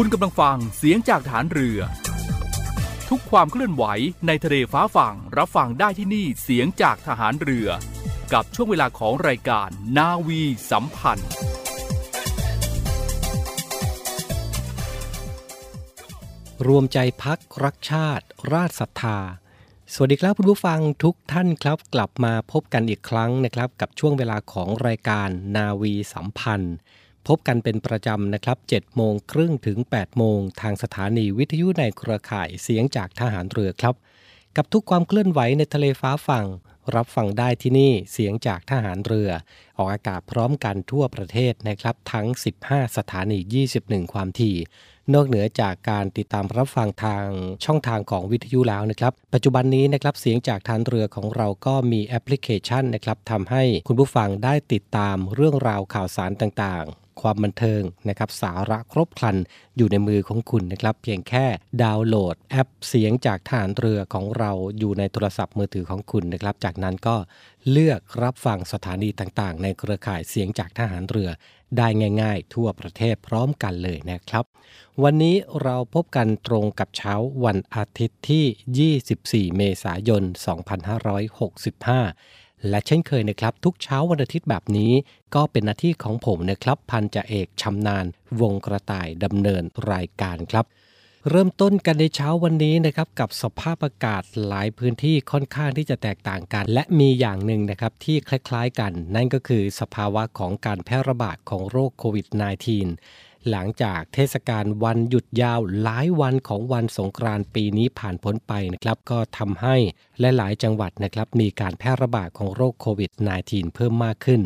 คุณกำลังฟังเสียงจากฐานเรือ ทุกความเคลื่อนไหวในทะเลฟ้าฝั่งรับฟังได้ที่นี่เสียงจากทหารเรือ กับช่วงเวลาของรายการนาวีสัมพันธ์ รวมใจพักรักชาติ ราชศรัทธา สวัสดีครับคุณผู้ฟังทุกท่านครับ กลับมาพบกันอีกครั้งนะครับ กับช่วงเวลาของรายการนาวีสัมพันธ์ พบกันเป็นประจำนะครับ7โมงครึ่งถึง 8 โมง ทางสถานีวิทยุในเครือข่ายเสียงจากทหารเรือครับ กับทุกความเคลื่อนไหวในทะเลฟ้าฝั่ง รับฟังได้ที่นี่เสียงจากทหารเรือ ออกอากาศพร้อมกันทั่วประเทศนะครับ ทั้ง 15 สถานี 21 ความถี่ นอกเหนือจากการติดตามรับฟังทางช่องทางของวิทยุแล้วนะครับ ปัจจุบันนี้นะครับเสียงจากทหารเรือของเราก็มีแอปพลิเคชันนะครับทำให้คุณผู้ฟังได้ติดตามเรื่องราวข่าวสารต่างๆ ความบันเทิงนะครับสาระครบครันอยู่ในมือของคุณนะครับ เพียงแค่ดาวน์โหลดแอปเสียงจากทหารเรือของเราอยู่ในโทรศัพท์มือถือของคุณนะครับ จากนั้นก็เลือกรับฟังสถานีต่างๆ ในเครือข่ายเสียงจากทหารเรือได้ง่ายๆ ทั่วประเทศพร้อมกันเลยนะครับ วันนี้เราพบกันตรงกับเช้าวันอาทิตย์ที่ 24 เมษายน 2565 และเช่นเคยนะครับ ทุกเช้าวันอาทิตย์แบบนี้ ก็เป็นหน้าที่ของผมนะครับพันจ่าเอกชำนาญวงกระต่ายดำเนินรายการครับ เริ่มต้นกันในเช้าวันนี้นะครับกับสภาพอากาศหลายพื้นที่ค่อนข้างที่จะแตกต่างกัน และมีอย่างหนึ่งนะครับที่คล้ายๆกัน นั่นก็คือสภาวะของการแพร่ระบาดของโรคโควิด -19 หลังจากเทศกาลวันหยุดยาวหลายวันของวันสงกรานต์ปีนี้ผ่านพ้นไปนะครับก็ทำให้หลายๆจังหวัดนะครับมีการแพร่ระบาดของโรคโควิด -19 เพิ่มมากขึ้น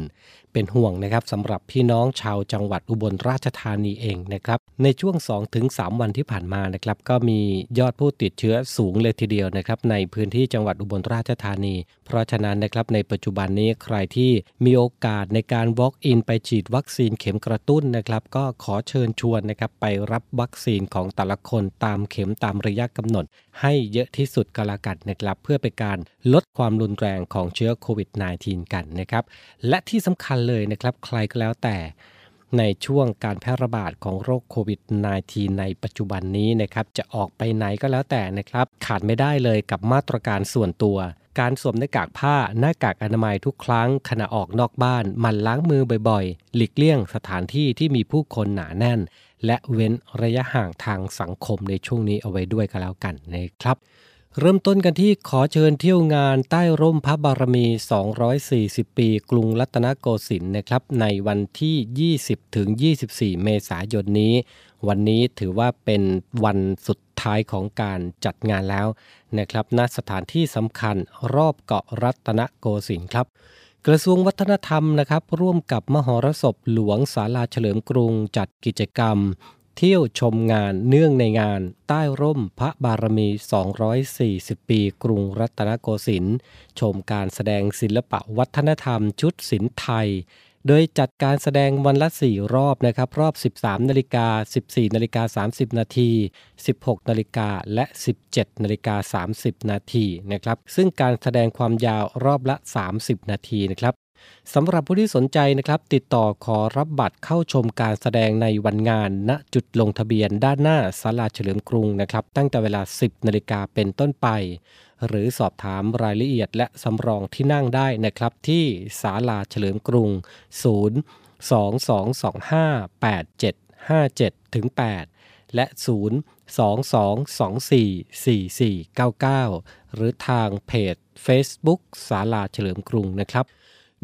เป็นห่วงนะครับสำหรับพี่น้องชาวจังหวัดอุบลราชธานีเองนะครับในช่วง 2-3 วันที่ผ่านมานะครับก็มียอดผู้ติดเชื้อสูงเลยทีเดียวนะครับในพื้นที่จังหวัดอุบลราชธานี เพราะฉะนั้นนะครับในปัจจุบันนี้ใครที่มีโอกาสในการ walk in ไปฉีดวัคซีนเข็มกระตุ้นนะครับก็ขอเชิญชวนนะครับไปรับวัคซีนของแต่ละคนตามเข็มตามระยะกำหนดให้เยอะที่สุดก็แล้วกันนะครับเพื่อเป็นการลดความรุนแรงของเชื้อโควิด -19 กันนะครับ และที่สำคัญเลยนะครับใครก็แล้วแต่ในช่วงการแพร่ระบาดของโรคโควิด -19 ในปัจจุบันนี้นะครับ จะออกไปไหนก็แล้วแต่นะครับ ขาดไม่ได้เลยกับมาตรการส่วนตัว การสวมหน้ากากผ้าหน้ากากอนามัยทุกครั้ง ขณะออกนอกบ้าน มันล้างมือบ่อยๆ หลีกเลี่ยงสถานที่ที่มีผู้คนหนาแน่น และเว้นระยะห่างทางสังคมในช่วงนี้เอาไว้ด้วยกันแล้วกันนะครับ เริ่มต้นกันที่ขอเชิญเที่ยวงานใต้ร่มพระบารมี 240 ปี กรุงรัตนโกสินทร์นะครับ ในวันที่ 20ถึง24 เมษายนนี้ วันนี้ถือว่าเป็นวันสุดท้ายของการจัดงานแล้วนะครับณสถานที่สำคัญรอบเกาะรัตนโกสินทร์ครับ กระทรวงวัฒนธรรมนะครับ ร่วมกับมหรสพหลวงศาลาเฉลิมกรุงจัดกิจกรรม เที่ยวชมงานเนื่องในงาน ใต้ร่มพระบารมี 240 ปี กรุงรัตนโกสินทร์ชมการแสดงศิลปะวัฒนธรรมชุดศิลป์ไทย โดยจัดการแสดงวันละ 4 รอบนะครับ รอบ 13 นาฬิกา 14 นาฬิกา 30 นาที 16 นาฬิกา และ 17 นาฬิกา 30 นาทีนะครับ ซึ่งการแสดงความยาวรอบละ 30 นาทีนะครับ สำหรับผู้ที่สนใจนะครับติดต่อขอรับบัตรเข้าชมการแสดงในวันงาน ณจุดลงทะเบียนด้านหน้าศาลาเฉลิมกรุงนะครับตั้งแต่เวลา 10นาฬิกาเป็นต้นไป หรือสอบถามรายละเอียดและสำรองที่นั่งได้นะครับที่ศาลาเฉลิมกรุง 0 2225 8757ถึง8และ 0 22244499 หรือทางเพจ Facebook ศาลาเฉลิมกรุงนะครับ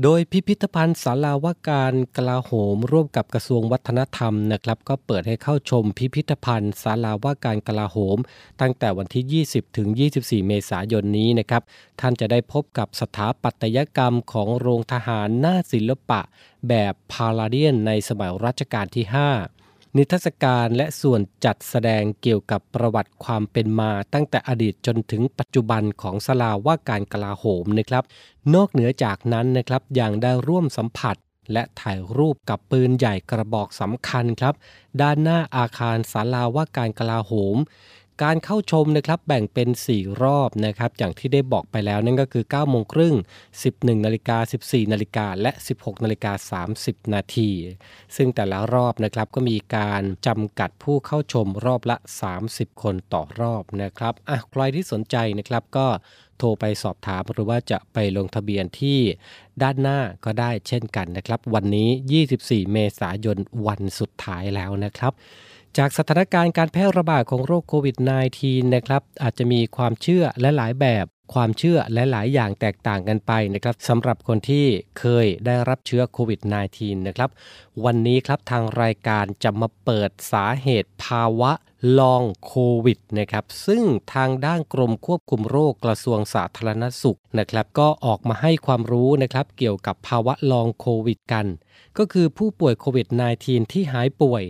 โดยพิพิธภัณฑ์ศาลาวาการกลาโหมร่วมกับกระทรวงวัฒนธรรมนะครับก็เปิดให้เข้าชมพิพิธภัณฑ์ศาลาวาการกลาโหม ตั้งแต่วันที่ 20 ถึง 24 เมษายนนี้นะครับ ท่านจะได้พบกับสถาปัตยกรรมของโรงทหารหน้าศิลปะ แบบพาลาเดียนในสมัยรัชกาลที่ 5 นิทรรศการและส่วนจัดแสดงเกี่ยวกับประวัติความเป็นมาตั้งแต่อดีตจนถึงปัจจุบันของสลาว่าการกลาโหมนะครับ นอกเหนือจากนั้นนะครับยังได้ร่วมสัมผัสและถ่ายรูปกับปืนใหญ่กระบอกสำคัญครับ ด้านหน้าอาคารศาลาว่าการกลาโหม การเข้าชมนะครับแบ่งเป็น 4 รอบนะครับอย่างที่ได้บอกไปแล้วนั่นก็คือ9โมงครึ่ง 11นาฬิกา14นาฬิกาและ 16นาฬิกา30 นาที ซึ่งแต่ละรอบนะครับก็มีการจำกัดผู้เข้าชมรอบละ 30 คนต่อรอบนะครับอะใครที่สนใจนะครับก็โทรไปสอบถามหรือว่าจะไปลงทะเบียนที่ด้านหน้าก็ได้เช่นกันนะครับ วันนี้ 24 เมษายนวันสุดท้ายแล้วนะครับ จากสถานการณ์การแพร่ระบาดของโรคโควิด -19 นะครับอาจจะมีความเชื่อและหลายแบบความเชื่อและหลายอย่างแตกต่างกันไปนะครับสำหรับคนที่เคยได้รับเชื้อโควิด -19 นะครับ วันนี้ครับทางรายการจะมาเปิดสาเหตุภาวะลองโควิดนะครับ ซึ่งทางด้านกรมควบคุมโรคกระทรวงสาธารณสุขนะครับ ก็ออกมาให้ความรู้นะครับเกี่ยวกับภาวะลองโควิดกัน ก็คือผู้ป่วยโควิด -19 ที่หายป่วย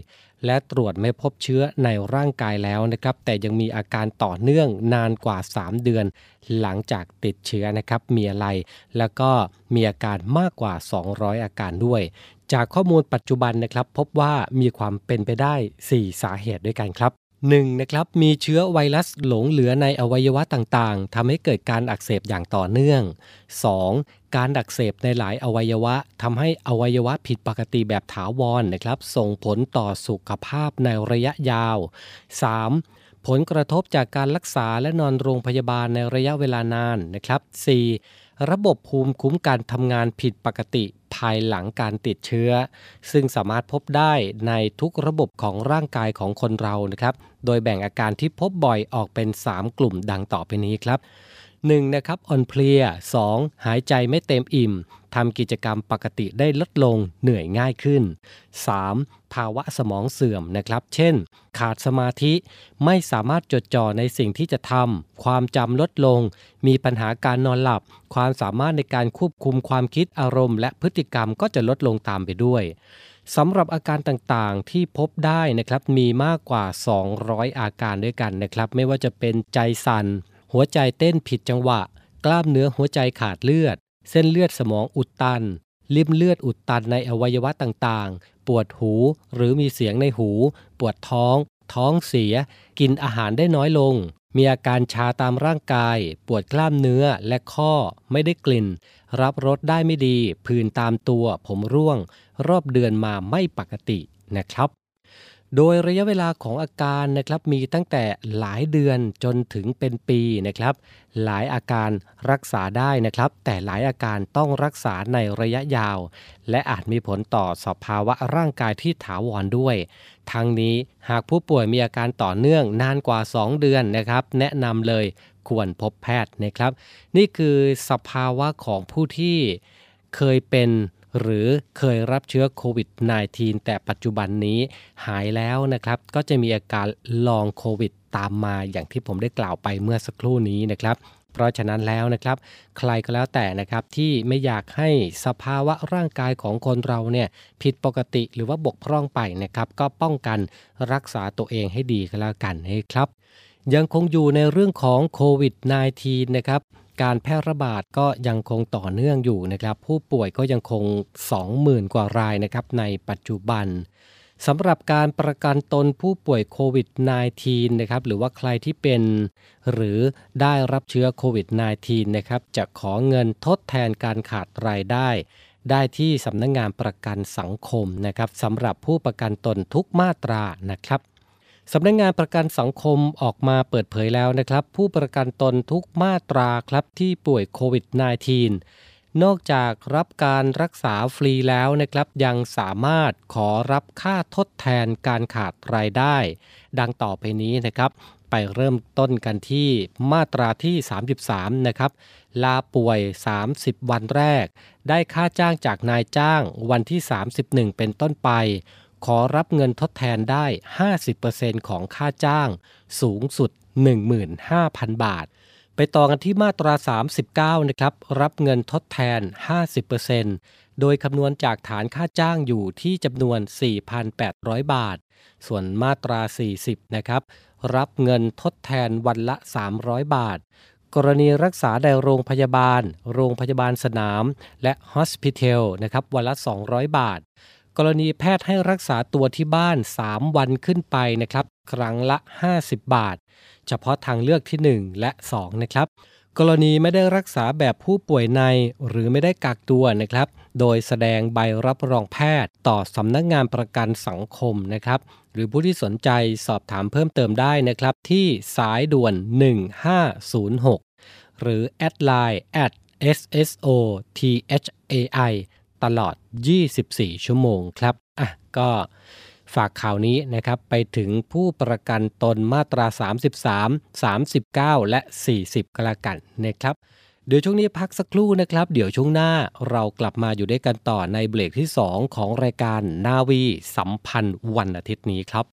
และตรวจไม่พบเชื้อในร่างกายแล้วนะครับ แต่ยังมีอาการต่อเนื่องนานกว่า 3 เดือน หลังจากติดเชื้อนะครับ มีอะไร แล้วก็มีอาการมากกว่า 200 อาการด้วย จากข้อมูลปัจจุบันนะครับ พบว่ามีความเป็นไปได้ 4 สาเหตุด้วยกันครับ 1. นะครับมีเชื้อไวรัสหลงเหลือในอวัยวะต่างๆทำให้เกิดการอักเสบอย่างต่อเนื่อง 2. การอักเสบในหลายอวัยวะทำให้อวัยวะผิดปกติแบบถาวรนนะครับ ส่งผลต่อสุขภาพในระยะยาว 3. ผลกระทบจากการรักษาและนอนโรงพยาบาลในระยะเวลานานนะครับ 4. ระบบภูมิคุ้มกันทำงานผิดปกติภายหลังการติดเชื้อ ซึ่งสามารถพบได้ในทุกระบบของร่างกายของคนเรานะครับ โดยแบ่งอาการที่พบบ่อยออกเป็น 3 กลุ่มดังต่อไปนี้ครับ 1. นะครับอ่อนเพลีย 2. หายใจไม่เต็มอิ่มทำกิจกรรมปกติได้ลดลงเหนื่อยง่ายขึ้น 3. ภาวะสมองเสื่อมนะครับ เช่น ขาดสมาธิไม่สามารถจดจ่อในสิ่งที่จะทำความจำลดลง มีปัญหาการนอนหลับ ความสามารถในการควบคุมความคิดอารมณ์และพฤติกรรมก็จะลดลงตามไปด้วยสำหรับอาการต่างๆที่พบได้นะครับมีมากกว่า 200 อาการด้วยกันนะครับ ไม่ว่าจะเป็นใจสัน่น หัวใจเต้นผิดจังหวะ กล้ามเนื้อหัวใจขาดเลือด เส้นเลือดสมองอุดตัน ลิ่มเลือดอุดตันในอวัยวะต่างๆ ปวดหูหรือมีเสียงในหู ปวดท้อง ท้องเสีย กินอาหารได้น้อยลง มีอาการชาตามร่างกาย ปวดกล้ามเนื้อและข้อ ไม่ได้กลิ่น รับรสได้ไม่ดี ผื่นตามตัว ผมร่วง รอบเดือนมาไม่ปกตินะครับ โดยระยะเวลาของอาการนะครับมีตั้งแต่หลายเดือนจนถึงเป็นปีนะครับ หลายอาการรักษาได้นะครับ แต่หลายอาการต้องรักษาในระยะยาว และอาจมีผลต่อสภาวะร่างกายที่ถาวรด้วย ทั้งนี้หากผู้ป่วยมีอาการต่อเนื่องนานกว่า 2 เดือนนะครับ แนะนำเลยควรพบแพทย์นะครับ นี่คือสภาวะของผู้ที่เคยเป็น หรือเคยรับเชื้อโควิด -19 แต่ปัจจุบันนี้หายแล้วนะครับ ก็จะมีอาการลองโควิดตามมาอย่างที่ผมได้กล่าวไปเมื่อสักครู่นี้นะครับเพราะฉะนั้นแล้วนะครับ ใครก็แล้วแต่นะครับที่ไม่อยากให้สภาวะร่างกายของคนเราเนี่ยผิดปกติหรือว่าบกพร่องไปนะครับก็ป้องกันรักษาตัวเองให้ดีก็แล้วกันนะครับ ยังคงอยู่ในเรื่องของโควิด -19 นะครับ การแพร่ระบาดก็ยังคงต่อเนื่องอยู่นะครับ ผู้ป่วยก็ยังคง 20,000 กว่ารายนะครับในปัจจุบันสำหรับการประกันตนผู้ป่วยโควิด -19 นะครับหรือว่าใครที่เป็น หรือได้รับเชื้อโควิด -19 นะครับจะขอเงินทดแทนการขาดรายได้ ได้ที่สำนักงงานประกันสังคมนะครับสำหรับผู้ประกันตนทุกมาตรานะครับ สำนักงงานประกันสังคมออกมาเปิดเผยแล้วนะครับ ผู้ประกันตนทุกมาตราครับที่ป่วยโควิด -19 นอกจากรับการรักษาฟรีแล้วนะครับ ยังสามารถขอรับค่าทดแทนการขาดรายได้ ดังต่อไปนี้นะครับ ไปเริ่มต้นกันที่มาตราที่ 33 นะครับ ลาป่วย 30 วันแรก ได้ค่าจ้างจากนายจ้างวันที่ 31 เป็นต้นไป ขอรับเงินทดแทนได้ 50%ของค่าจ้าง สูงสุด 15,000 บาท ไปต่อกันที่มาตรา 39 นะครับ รับเงินทดแทน 50%โดยคำนวณจากฐานค่าจ้างอยู่ที่จำนวน 4,800 บาท ส่วนมาตรา 40 นะครับ รับเงินทดแทนวันละ 300 บาทกรณีรักษาในโรงพยาบาล โรงพยาบาลสนาม และฮอสพิเทลนะครับวันละ 200 บาท กรณีแพทย์ให้รักษาตัวที่บ้าน 3 วันขึ้นไปนะครับ ครั้งละ 50 บาท เฉพาะทางเลือกที่ 1 และ 2 นะครับ กรณีไม่ได้รักษาแบบผู้ป่วยในหรือไม่ได้กักตัวนะครับ โดยแสดงใบรับรองแพทย์ต่อสำนักงงานประกันสังคมนะครับ หรือผู้ที่สนใจสอบถามเพิ่มเติมได้นะครับ ที่สายด่วน 1506 หรือแอดไลน์ at sso thai ตลอด 24 ชั่วโมงครับอะก็ฝากข่าวนี้นะครับไปถึงผู้ประกันตนมาตรา 33 39 และ 40 กละกันนะครับ เดี๋ยวช่วงนี้พักสักครู่นะครับ เดี๋ยวช่วงหน้าเรากลับมาอยู่ด้วยกันต่อในเบรกที่ 2 ของรายการนาวีสัมพันธ์วันอาทิตย์นี้ครับ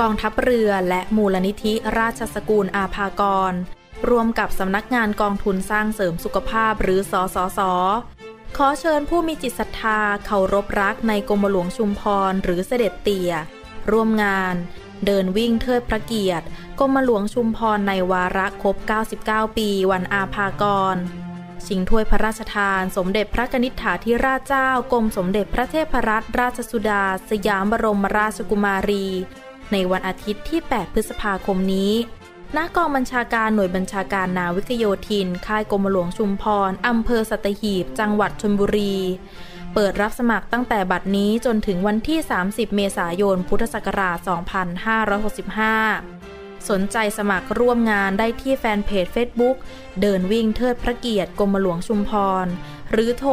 กองทัพเรือและมูลนิธิราชสกุลอาภากร รวมกับสำนักงานกองทุนสร้างเสริมสุขภาพหรือสสส ขอเชิญผู้มีจิตศรัทธาเคารพรักในกรมหลวงชุมพรหรือเสด็จเตี่ย ร่วมงาน เดินวิ่งเทิดพระเกียรติกรมหลวงชุมพรในวาระครบ 99 ปีวันอาภากรชิงถ้วยพระราชทาน สมเด็จพระนิษฐาธิราชเจ้ากรมสมเด็จพระเทพรัตนราชสุดา สยามบรมราชกุมารี ในวันอาทิตย์ที่ 8 พฤษภาคมนี้ณกองบัญชาการหน่วยบัญชาการนาวิกโยธิน ค่ายกรมหลวงชุมพร อำเภอสัตหีบ จังหวัดชลบุรี เปิดรับสมัครตั้งแต่บัดนี้จนถึงวันที่ 30 เมษายน พุทธศักราช 2565 สนใจสมัครร่วมงานได้ที่แฟนเพจ Facebook เดินวิ่งเทิดพระเกียรติกรมหลวงชุมพร หรือโทร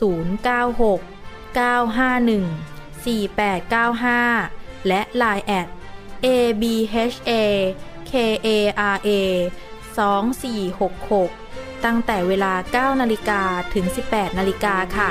096 951 4895 และ Line แอด abha kara 2466 ตั้งแต่เวลา 9 นาฬิกาถึง 18 นาฬิกาค่ะ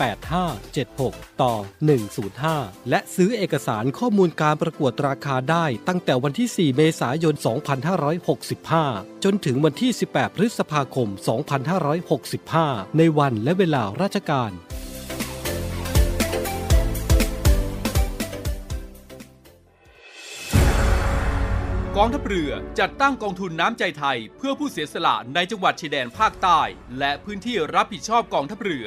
8576 ต่อ 105 และซื้อเอกสารข้อมูลการประกวดราคาได้ตั้งแต่วันที่ 4 เมษายน 2565 จนถึงวันที่ 18 พฤษภาคม 2565 ในวันและเวลาราชการกองทัพเรือจัดตั้งกองทุนน้ำใจไทย เพื่อผู้เสียสละในจังหวัดชายแดนภาคใต้ และพื้นที่รับผิดชอบกองทัพเรือ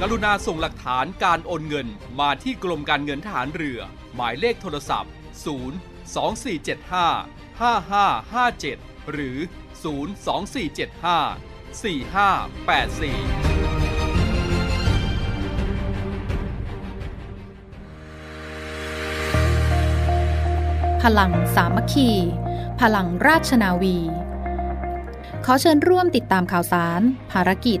กรุณาส่งหลักฐานการโอนเงินมาที่กรมการเงินทหารเรือ หมายเลขโทรศัพท์ 0 2475 5557 หรือ 02475 4584พลังสามัคคี พลังราชนาวี ขอเชิญร่วมติดตามข่าวสาร ภารกิจ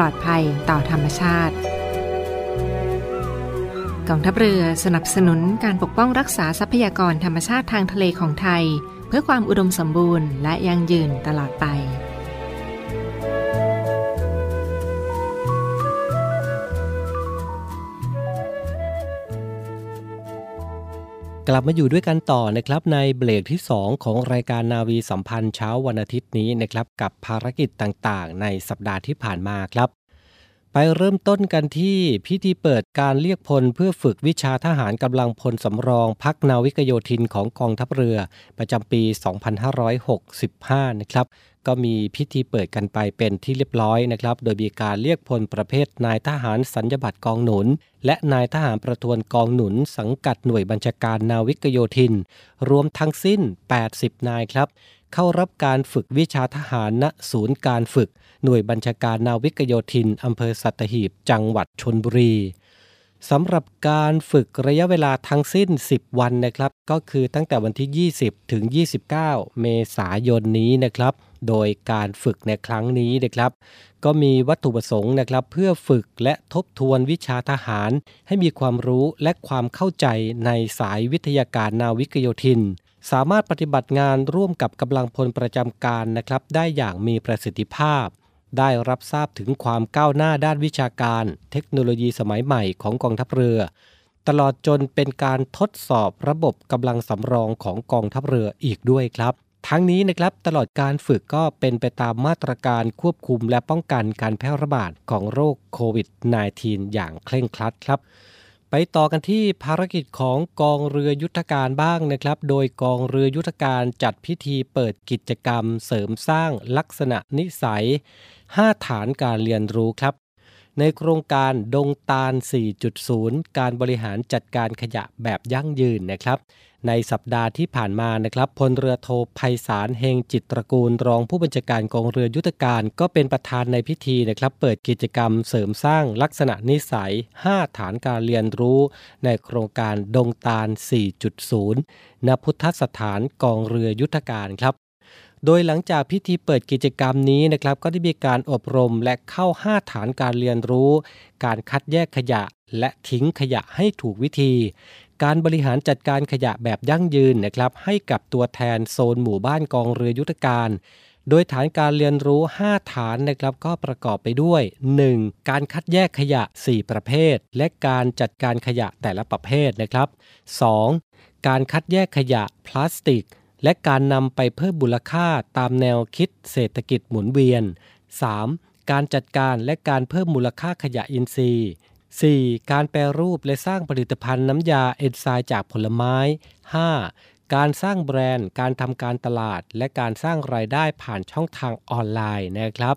ลอดภัยต่อธรรมชาติกองทัพเรือสนับสนุนการปกป้องรักษาทรัพยากรธรรมชาติทางทะเลของไทย เพื่อความอุดมสมบูรณ์และยั่งยืนตลอดไป กลับมาอยู่ด้วยกันต่อนะครับในเบรกที่ 2 ของรายการนาวีสัมพันธ์เช้าวันอาทิตย์นี้นะครับกับภารกิจต่างๆ ในสัปดาห์ที่ผ่านมาครับ ไปเริ่มต้นกันที่พิธีเปิดการเรียกพลเพื่อฝึกวิชาทหารกำลังพลสำรองพักนาวิกโยธินของกองทัพเรือ ประจำปี 2565 นะครับ ก็มีพิธีเปิดกันไปเป็นที่เรียบร้อยนะครับ โดยมีการเรียกพลประเภทนายทหารสัญญบัตรกองหนุน และนายทหารประทวนกองหนุน สังกัดหน่วยบัญชาการนาวิกโยธิน รวมทั้งสิ้น 80 นายครับ เข้ารับการฝึกวิชาทหารณศูนย์การฝึก หน่วยบัญชาการนาวิกโยธินอำเภอสัตหีบจังหวัดชนบุรีสำหรับการฝึกระยะเวลาทั้งสิ้น 10 วันนะครับ ก็คือตั้งแต่วันที่ 20 ถึง 29 เมษายนนี้นะครับ โดยการฝึกในครั้งนี้นะครับ ก็มีวัตถุประสงค์นะครับ เพื่อฝึกและทบทวนวิชาทหาร ให้มีความรู้และความเข้าใจในสายวิทยาการนาวิกโยธิน สามารถปฏิบัติงานร่วมกับกำลังพลประจำการนะครับ ได้อย่างมีประสิทธิภาพ ได้รับทราบถึงความก้าวหน้าด้านวิชาการ เทคโนโลยีสมัยใหม่ของกองทัพเรือตลอดจนเป็นการทดสอบระบบกำลังสำรองของกองทัพเรืออีกด้วยครับ ทั้งนี้นะครับตลอดการฝึกก็เป็นไปตามมาตรการควบคุมและป้องกันการแพร่ระบาดของโรคโควิด -19 อย่างเคร่งครัดครับ ไปต่อกันที่ภารกิจของกองเรือยุทธการบ้างนะครับ โดยกองเรือยุทธการจัดพิธีเปิดกิจกรรม เสริมสร้างลักษณะนิสัย 5 ฐานการเรียนรู้ครับ ในโครงการดงตาล 4.0 การบริหารจัดการขยะแบบยั่งยืนนะครับ ในสัปดาห์ที่ผ่านมานะครับพลเรือโทไพศาลเฮงจิตตระกูลรองผู้บัญชาการกองเรือยุทธการ ก็เป็นประธานในพิธีนะครับ เปิดกิจกรรมเสริมสร้างลักษณะนิสัย 5 ฐานการเรียนรู้ ในโครงการดงตาล 4.0 ณพุทธสถานกองเรือยุทธการครับโดยหลังจากพิธีเปิดกิจกรรมนี้นะครับ ก็ได้มีการอบรมและเข้า 5 ฐานการเรียนรู้ การคัดแยกขยะและทิ้งขยะให้ถูกวิธี การบริหารจัดการขยะแบบยั่งยืนนะครับให้กับตัวแทนโซนหมู่บ้านกองเรือยุทธการ โดยฐานการเรียนรู้ 5 ฐานนะครับก็ประกอบไปด้วย 1. การคัดแยกขยะ 4 ประเภท และการจัดการขยะแต่ละประเภทนะครับ 2. การคัดแยกขยะพลาสติก และการนำไปเพิ่มมูลค่าตามแนวคิดเศรษฐกิจหมุนเวียน 3. การจัดการและการเพิ่มมูลค่าขยะอินทรีย์ 4. การแปรรูปและสร้างผลิตภัณฑ์น้ำยาเอนไซม์จากผลไม้ 5. การสร้างแบรนด์ การทำการตลาด และการสร้างรายได้ผ่านช่องทางออนไลน์นะครับ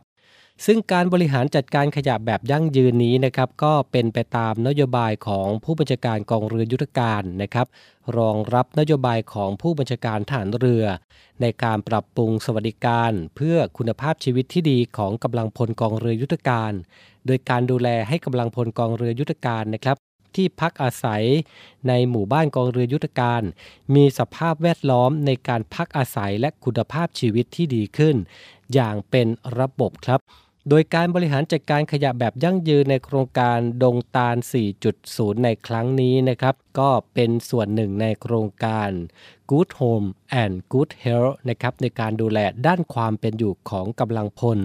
ซึ่งการบริหารจัดการขยะแบบยั่งยืนนี้นะครับก็เป็นไปตามนโยบายของผู้บัญชาการกองเรือยุทธการนะครับ รองรับนโยบายของผู้บัญชาการฐานเรือ ในการปรับปรุงสวัสดิการ เพื่อคุณภาพชีวิตที่ดีของกำลังพลกองเรือยุทธการ โดยการดูแลให้กำลังพลกองเรือยุทธการนะครับที่พักอาศัยในหมู่บ้านกองเรือยุทธการ มีสภาพแวดล้อมในการพักอาศัยและคุณภาพชีวิตที่ดีขึ้น อย่างเป็นระบบครับ โดยการบริหารจัดการขยะแบบยั่งยืนในโครงการดงตาล 4.0 ในครั้งนี้นะครับ ก็เป็นส่วนหนึ่งในโครงการ Good Home and Good Health นะครับในการดูแลด้านความเป็นอยู่ของกำลังพล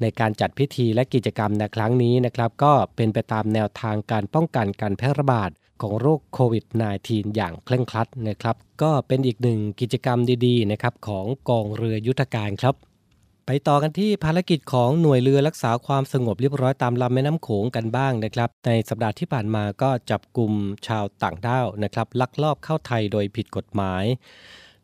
ในการจัดพิธีและกิจกรรมในครั้งนี้นะครับ ก็เป็นไปตามแนวทางการป้องกันการแพร่ระบาดของโรคโควิด -19 อย่างเคร่งครัดนะครับ ก็เป็นอีกหนึ่งกิจกรรมดีๆนะครับของกองเรือยุทธการครับ ไปต่อกันที่ภารกิจของหน่วยเรือรักษาความสงบเรียบร้อยตามลำแม่น้ำโขงกันบ้างนะครับ ในสัปดาห์ที่ผ่านมาก็จับกลุ่มชาวต่างด้าวนะครับลักลอบเข้าไทยโดยผิดกฎหมาย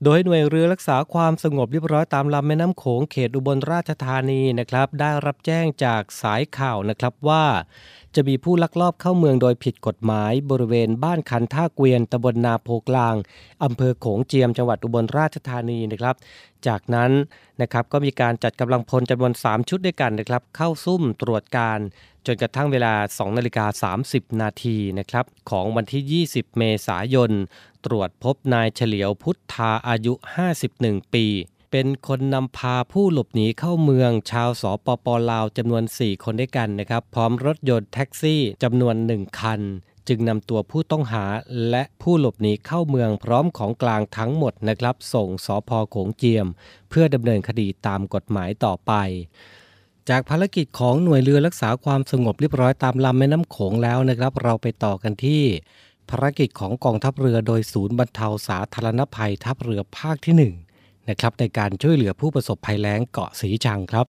โดยหน่วยเรือรักษาความสงบเรียบร้อยตามลำแม่น้ำโขงเขตอุบลราชธานีนะครับ ได้รับแจ้งจากสายข่าวนะครับว่า จะมีผู้ลักลอบเข้าเมืองโดยผิดกฎหมายบริเวณบ้านคันท่าเกวียนตำบลนาโพกลางอำเภอโขงเจียมจังหวัดอุบลราชธานีนะครับ จากนั้นนะครับก็มีการจัดกำลังพลจำนวน 3 ชุดด้วยกันนะครับ เข้าซุ่มตรวจการ จนกระทั่งเวลา 2 นาฬิกา 30 นาทีนะครับของวันที่ 20 เมษายน ตรวจพบนายเฉลียวพุทธาอายุ 51 ปี เป็นคนนำพาผู้หลบหนีเข้าเมืองชาวสปปลาวจำนวน 4 คนด้วยกันนะครับ พร้อมรถยนต์แท็กซี่จำนวน 1 คัน จึงนำตัวผู้ต้องหาและผู้หลบหนีเข้าเมืองพร้อมของกลางทั้งหมดนะครับ ส่งสพโขงเจียม เพื่อดำเนินคดีตามกฎหมายต่อไปจากภารกิจของหน่วยเรือรักษาความสงบเรียบร้อยตามลำแม่น้ำโขงแล้วนะครับ เราไปต่อกันที่ภารกิจของกองทัพเรือโดยศูนย์บรรเทาสาธารณภัยทัพเรือภาคที่1 นะครับในการช่วยเหลือผู้ประสบภัยแล้งเกาะสีชังครับ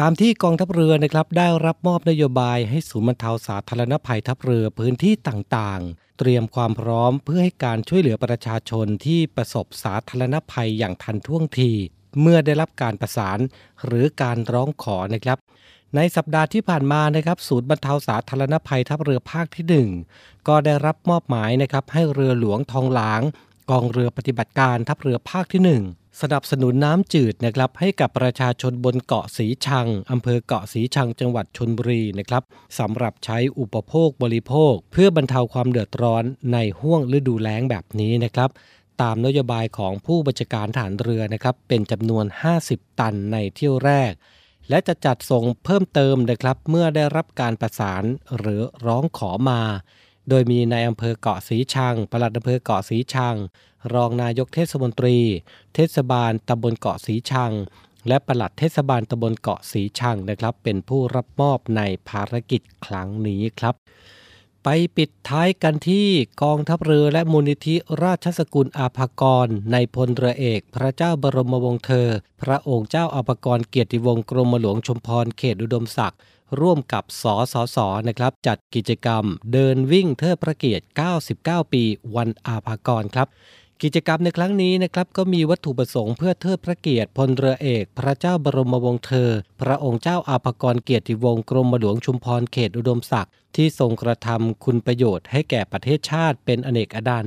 ตามที่กองทัพเรือนะครับได้รับมอบนโยบายให้ศูนย์บรรเทาสาธารณภัยทัพเรือพื้นที่ต่างๆ เตรียมความพร้อมเพื่อให้การช่วยเหลือประชาชนที่ประสบสาธารณภัยอย่างทันท่วงที เมื่อได้รับการประสานหรือการร้องขอนะครับในสัปดาห์ที่ผ่านมานะครับศูนย์บรรเทาสาธารณภัยทัพเรือภาคที่ 1 ก็ได้รับมอบหมายนะครับให้เรือหลวงทองหลาง กองเรือปฏิบัติการทัพเรือภาคที่1 สนับสนุนน้ำจืดนะครับให้กับประชาชนบนเกาะสีชังอำเภอเกาะสีชังจังหวัดชนบุรีนะครับสำหรับใช้อุปโภคบริโภค เพื่อบรรเทาความเดือดร้อนในห้วงฤดูแล้งแบบนี้นะครับตามนโยบายของผู้บัญชาการฐานเรือนะครับเป็นจำนวน 50 ตันในเที่ยวแรก และจะจัดส่งเพิ่มเติมนะครับเมื่อได้รับการประสานหรือร้องขอมา โดยมีนายอำเภอเกาะสีชังปลัดอำเภอเกาะสีชัง รองนายกเทศมนตรี เทศบาลตำบลเกาะสีชัง และปลัดเทศบาลตำบลเกาะสีชังนะครับ เป็นผู้รับมอบในภารกิจครั้งนี้ครับ ไปปิดท้ายกันที่กองทัพเรือและมูลนิธิราชสกุลอาภากร ในพลเรือเอก พระเจ้าบรมวงศ์เธอ พระองค์เจ้าอาภากรเกียรติวงศ์กรมหลวงชุมพรเขตอุดมศักดิ์ร่วมกับสสส นะครับ จัดกิจกรรมเดินวิ่งเทิดพระเกียรติ 99 ปี วันอาภากรครับ กิจกรรมในครั้งนี้นะครับก็มีวัตถุประสงค์เพื่อเทิดพระเกียรติพลเรือเอก พระเจ้าบรมวงศ์เธอ พระองค์เจ้าอาภกรเกียรติวงศ์กรมหลวงชุมพรเขตอุดมศักดิ์ที่ทรงกระทำคุณประโยชน์ให้แก่ประเทศชาติเป็นอเนกอดัน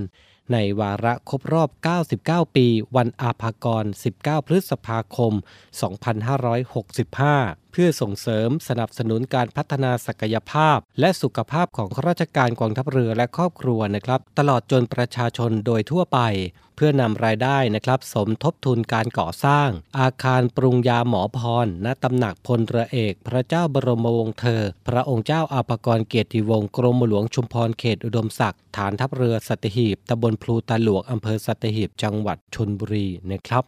ในวาระครบรอบ 99 ปี วันอาภากร 19 พฤษภาคม 2565 เพื่อส่งเสริมสนับสนุนการพัฒนาศักยภาพ และสุขภาพของข้าราชการกองทัพเรือและครอบครัวนะครับ ตลอดจนประชาชนโดยทั่วไป เพื่อนำรายได้นะครับสมทบทุนการก่อสร้าง อาคารปรุงยาหมอพร ณตำหนักพลเรือเอก พระเจ้าบรมวงศ์เธอ พระองค์เจ้าอาภากรเกียรติวงศ์กรมหลวงชุมพรเขตอุดมศักดิ์ฐานทัพเรือสัตหีบตำบลพลูตาหลวงอำเภอสัตหีบจังหวัดชนบุรีนะครับ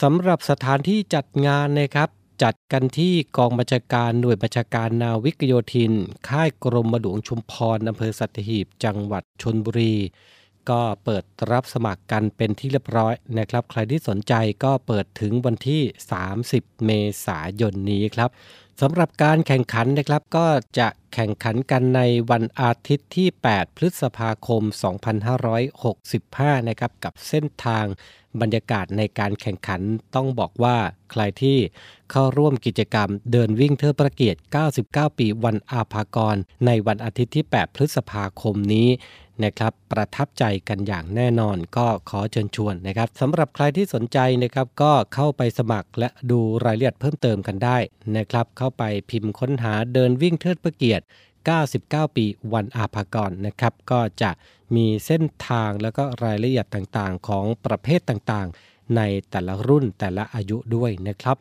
สำหรับสถานที่จัดงานนะครับจัดกันที่กองบัญชาการหน่วยบัญชาการนาวิกโยธิน ค่ายกรมหลวงชุมพรอำเภอสัตหีบ จังหวัดชนบุรี ก็เปิดรับสมัครกันเป็นที่เรียบร้อยนะครับ ใครที่สนใจก็เปิดถึงวันที่ 30 เมษายนนี้ครับสำหรับการแข่งขันนะครับก็จะแข่งขันกันในวันอาทิตย์ที่ 8 พฤษภาคม 2565 นะครับกับเส้นทางบรรยากาศในการแข่งขันต้องบอกว่าใครที่เข้าร่วมกิจกรรมเดินวิ่งเทอประเกียรติ 99 ปีวันอาภากร ในวันอาทิตย์ที่ 8 พฤษภาคมนี้ นะครับประทับใจกันอย่างแน่นอนก็ขอเชิญชวนนะครับสำหรับใครที่สนใจนะครับก็เข้าไปสมัครและดูรายละเอียดเพิ่มเติมกันได้นะครับเข้าไปพิมพ์ค้นหาเดินวิ่งเทิดพระเกียรติ 99 ปีวันอาภากรนะครับก็จะมีเส้นทางแล้วก็รายละเอียดต่างๆ ของประเภทต่างๆ ในแต่ละรุ่นแต่ละอายุด้วยนะครับ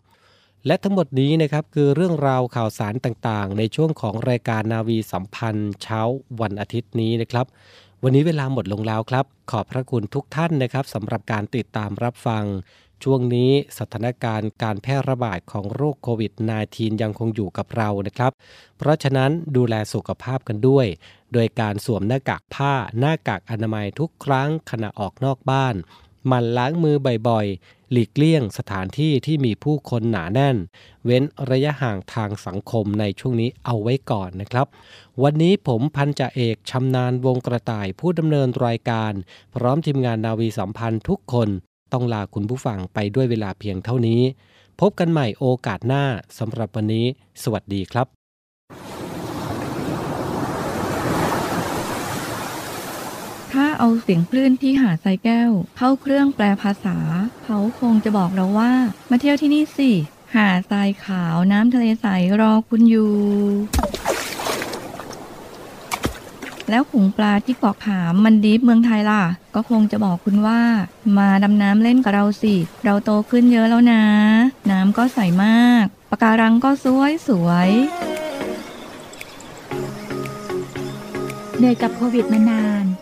และทั้งหมดนี้นะครับคือเรื่องราวข่าวสารต่างๆ ในช่วงของรายการนาวีสัมพันธ์เช้าวันอาทิตย์นี้นะครับ วันนี้เวลาหมดลงแล้วครับ ขอบพระคุณทุกท่านนะครับสำหรับการติดตามรับฟัง ช่วงนี้สถานการณ์การแพร่ระบาดของโรคโควิด -19 ยังคงอยู่กับเรานะครับ เพราะฉะนั้นดูแลสุขภาพกันด้วย โดยการสวมหน้ากากผ้าหน้ากากอนามัยทุกครั้งขณะออกนอกบ้าน หมั่นล้างมือบ่อยๆ หลีกเลี่ยงสถานที่ที่มีผู้คนหนาแน่น เว้นระยะห่างทางสังคมในช่วงนี้เอาไว้ก่อนนะครับ วันนี้ผมพันจ่าเอกชำนาญวงกระต่ายผู้ดำเนินรายการ พร้อมทีมงานนาวีสัมพันธ์ทุกคน ต้องลาคุณผู้ฟังไปด้วยเวลาเพียงเท่านี้ พบกันใหม่โอกาสหน้าสำหรับวันนี้ สวัสดีครับ ถ้า เอาเสียงคลื่นที่หาดทรายแก้ว เข้าเครื่องแปลภาษา เขาคงจะบอกเราว่า มาเที่ยวที่นี่สิ หาดทรายขาวน้ำทะเลใสรอคุณอยู่ แล้วขุงปลาที่เกาะขามมันดีฟเมืองไทยล่ะ ก็คงจะบอกคุณว่า มาดำน้ำเล่นกับเราสิ เราโตขึ้นเยอะแล้วนะ น้ำก็ใสมากปะการังก็สวยสวยเหนื่อยกับโควิดมานาน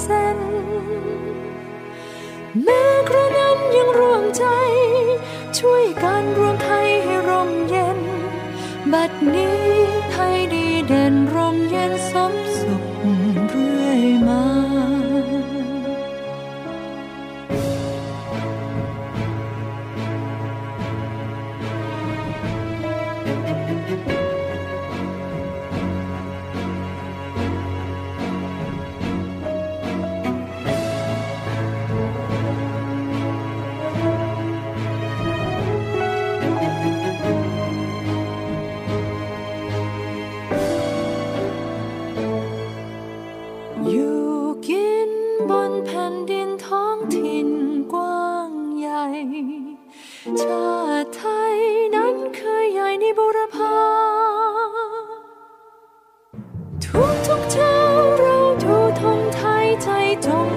เส้น แม้กระนั้นยังร่วมใจ ช่วยกันรวมไทยให้ร่มเย็น บัดนี้ไทยดีเด่นร่มเย็นสม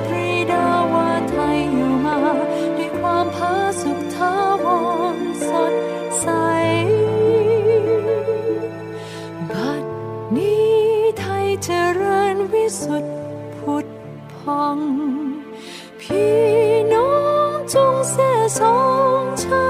พรีดาวาไทยอยู่มา ด้วยความผาสุกทารสดใส บัดนี้ไทยเจริญวิสุทธิ์ผุพอง พีน้องจงเสสองชา